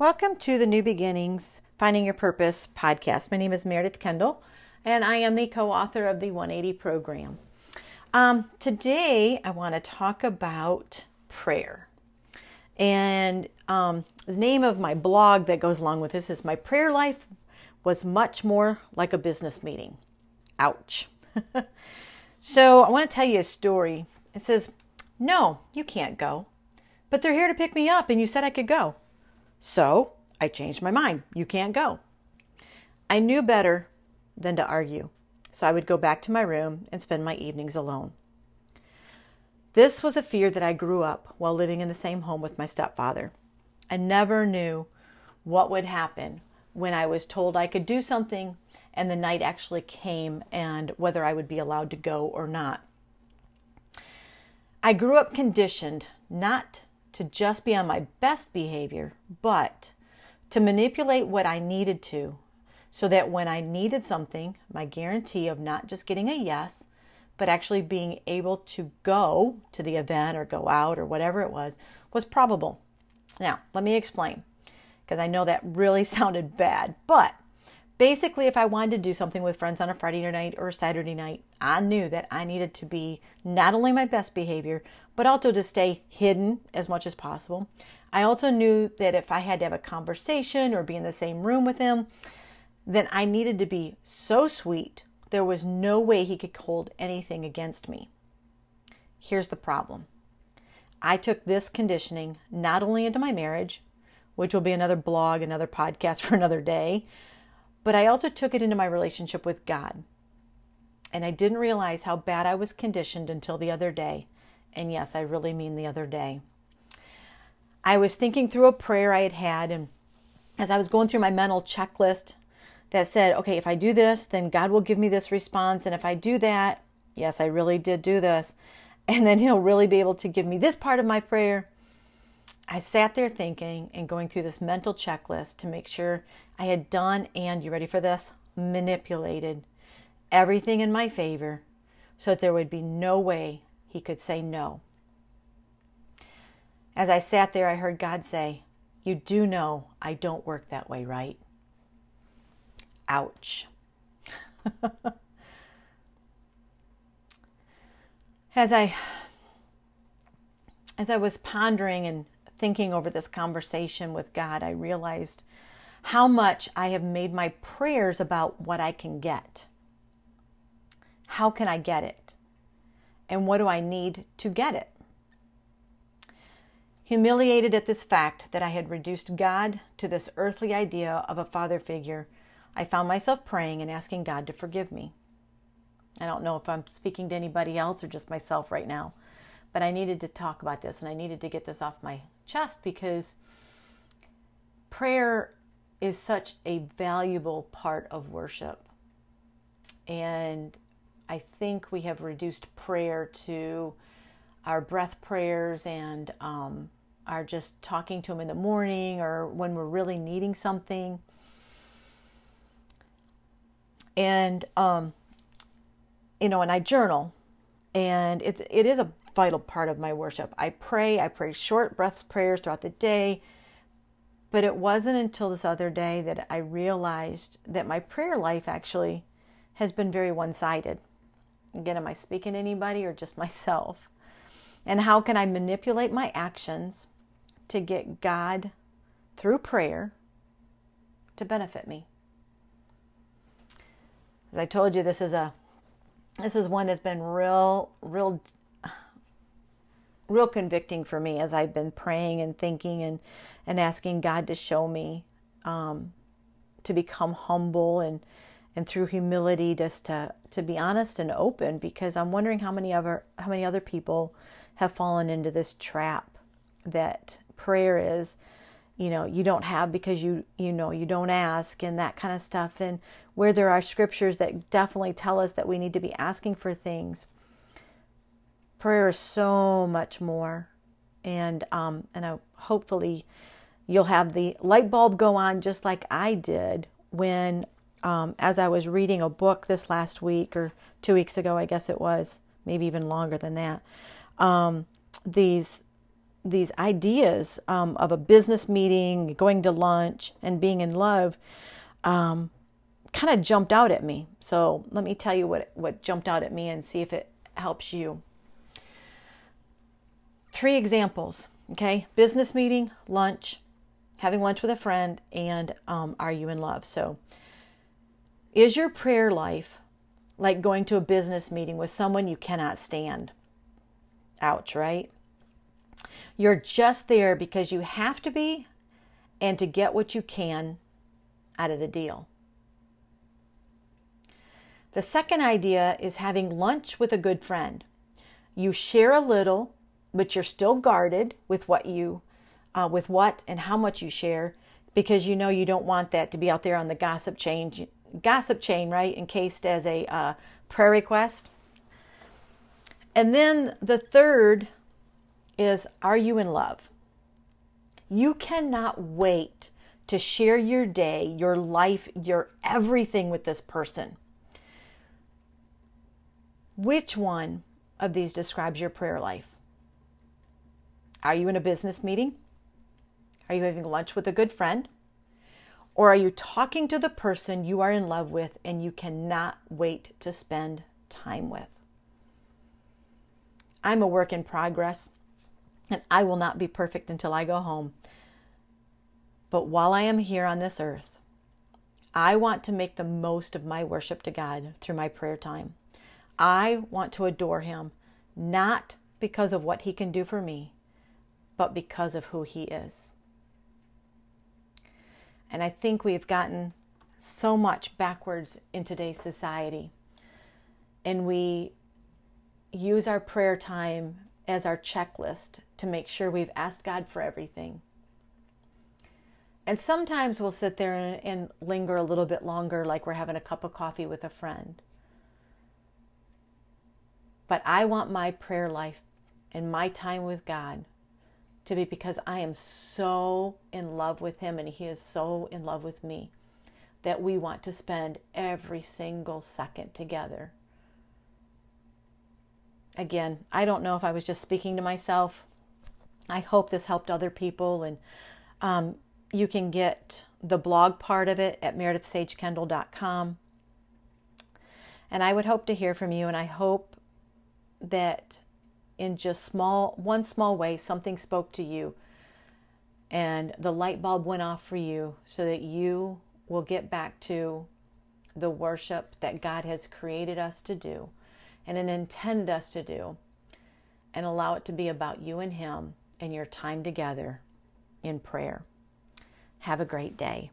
Welcome to the New Beginnings Finding Your Purpose podcast. My name is Meredith Kendall, and I am the co author of the 180 program. Um, today, I want to talk about prayer. And um, the name of my blog that goes along with this is My Prayer Life Was Much More Like a Business Meeting. Ouch. so, I want to tell you a story. It says, No, you can't go, but they're here to pick me up, and you said I could go. So I changed my mind. You can't go. I knew better than to argue, so I would go back to my room and spend my evenings alone. This was a fear that I grew up while living in the same home with my stepfather. I never knew what would happen when I was told I could do something and the night actually came and whether I would be allowed to go or not. I grew up conditioned not to just be on my best behavior, but to manipulate what I needed to so that when I needed something, my guarantee of not just getting a yes, but actually being able to go to the event or go out or whatever it was, was probable. Now, let me explain because I know that really sounded bad, but basically, if I wanted to do something with friends on a Friday night or a Saturday night, I knew that I needed to be not only my best behavior, but also to stay hidden as much as possible. I also knew that if I had to have a conversation or be in the same room with him, then I needed to be so sweet, there was no way he could hold anything against me. Here's the problem I took this conditioning not only into my marriage, which will be another blog, another podcast for another day, but I also took it into my relationship with God. And I didn't realize how bad I was conditioned until the other day. And yes, I really mean the other day. I was thinking through a prayer I had had, and as I was going through my mental checklist that said, okay, if I do this, then God will give me this response. And if I do that, yes, I really did do this. And then He'll really be able to give me this part of my prayer. I sat there thinking and going through this mental checklist to make sure I had done and, you ready for this? Manipulated everything in my favor so that there would be no way he could say no. As I sat there, I heard God say, You do know I don't work that way, right? Ouch. as I as I was pondering and thinking over this conversation with God, I realized how much I have made my prayers about what I can get. How can I get it? And what do I need to get it? Humiliated at this fact that I had reduced God to this earthly idea of a father figure, I found myself praying and asking God to forgive me. I don't know if I'm speaking to anybody else or just myself right now, but I needed to talk about this and I needed to get this off my chest because prayer is such a valuable part of worship. And I think we have reduced prayer to our breath prayers and um, are just talking to Him in the morning or when we're really needing something. And, um, you know, and I journal, and it's it is a vital part of my worship. I pray, I pray short breath prayers throughout the day. But it wasn't until this other day that I realized that my prayer life actually has been very one sided. Again, am I speaking to anybody or just myself? And how can I manipulate my actions to get God through prayer to benefit me? As I told you, this is a this is one that's been real, real real convicting for me as I've been praying and thinking and, and asking God to show me um, to become humble and and through humility just to to be honest and open because I'm wondering how many other how many other people have fallen into this trap that prayer is you know you don't have because you you know you don't ask and that kind of stuff. And where there are scriptures that definitely tell us that we need to be asking for things prayer is so much more and um, and I, hopefully you'll have the light bulb go on just like I did when um, as I was reading a book this last week or two weeks ago I guess it was maybe even longer than that um, these these ideas um, of a business meeting, going to lunch, and being in love um, kind of jumped out at me. So let me tell you what what jumped out at me and see if it helps you. Three examples. Okay, business meeting, lunch, having lunch with a friend, and um, are you in love? So, is your prayer life like going to a business meeting with someone you cannot stand? Ouch, right? You're just there because you have to be and to get what you can out of the deal. The second idea is having lunch with a good friend. You share a little, but you're still guarded with what you uh, with what and how much you share because you know you don't want that to be out there on the gossip chain gossip chain right encased as a uh, prayer request. And then the third is are you in love? You cannot wait to share your day your life your everything with this person. Which one of these describes your prayer life are you in a business meeting are you having lunch with a good friend? Or are you talking to the person you are in love with and you cannot wait to spend time with? I'm a work in progress and I will not be perfect until I go home. But while I am here on this earth, I want to make the most of my worship to God through my prayer time. I want to adore Him, not because of what He can do for me, but because of who He is. And I think we've gotten so much backwards in today's society. And we use our prayer time as our checklist to make sure we've asked God for everything. And sometimes we'll sit there and, and, linger a little bit longer, like we're having a cup of coffee with a friend. But I want my prayer life and my time with God to be because I am so in love with him and he is so in love with me that we want to spend every single second together. Again, I don't know if I was just speaking to myself. I hope this helped other people, and um, you can get the blog part of it at meredithsagekendall.com. And I would hope to hear from you, and I hope that in just small one small way something spoke to you and the light bulb went off for you so that you will get back to the worship that God has created us to do and intended us to do and allow it to be about you and him and your time together in prayer. Have a great day.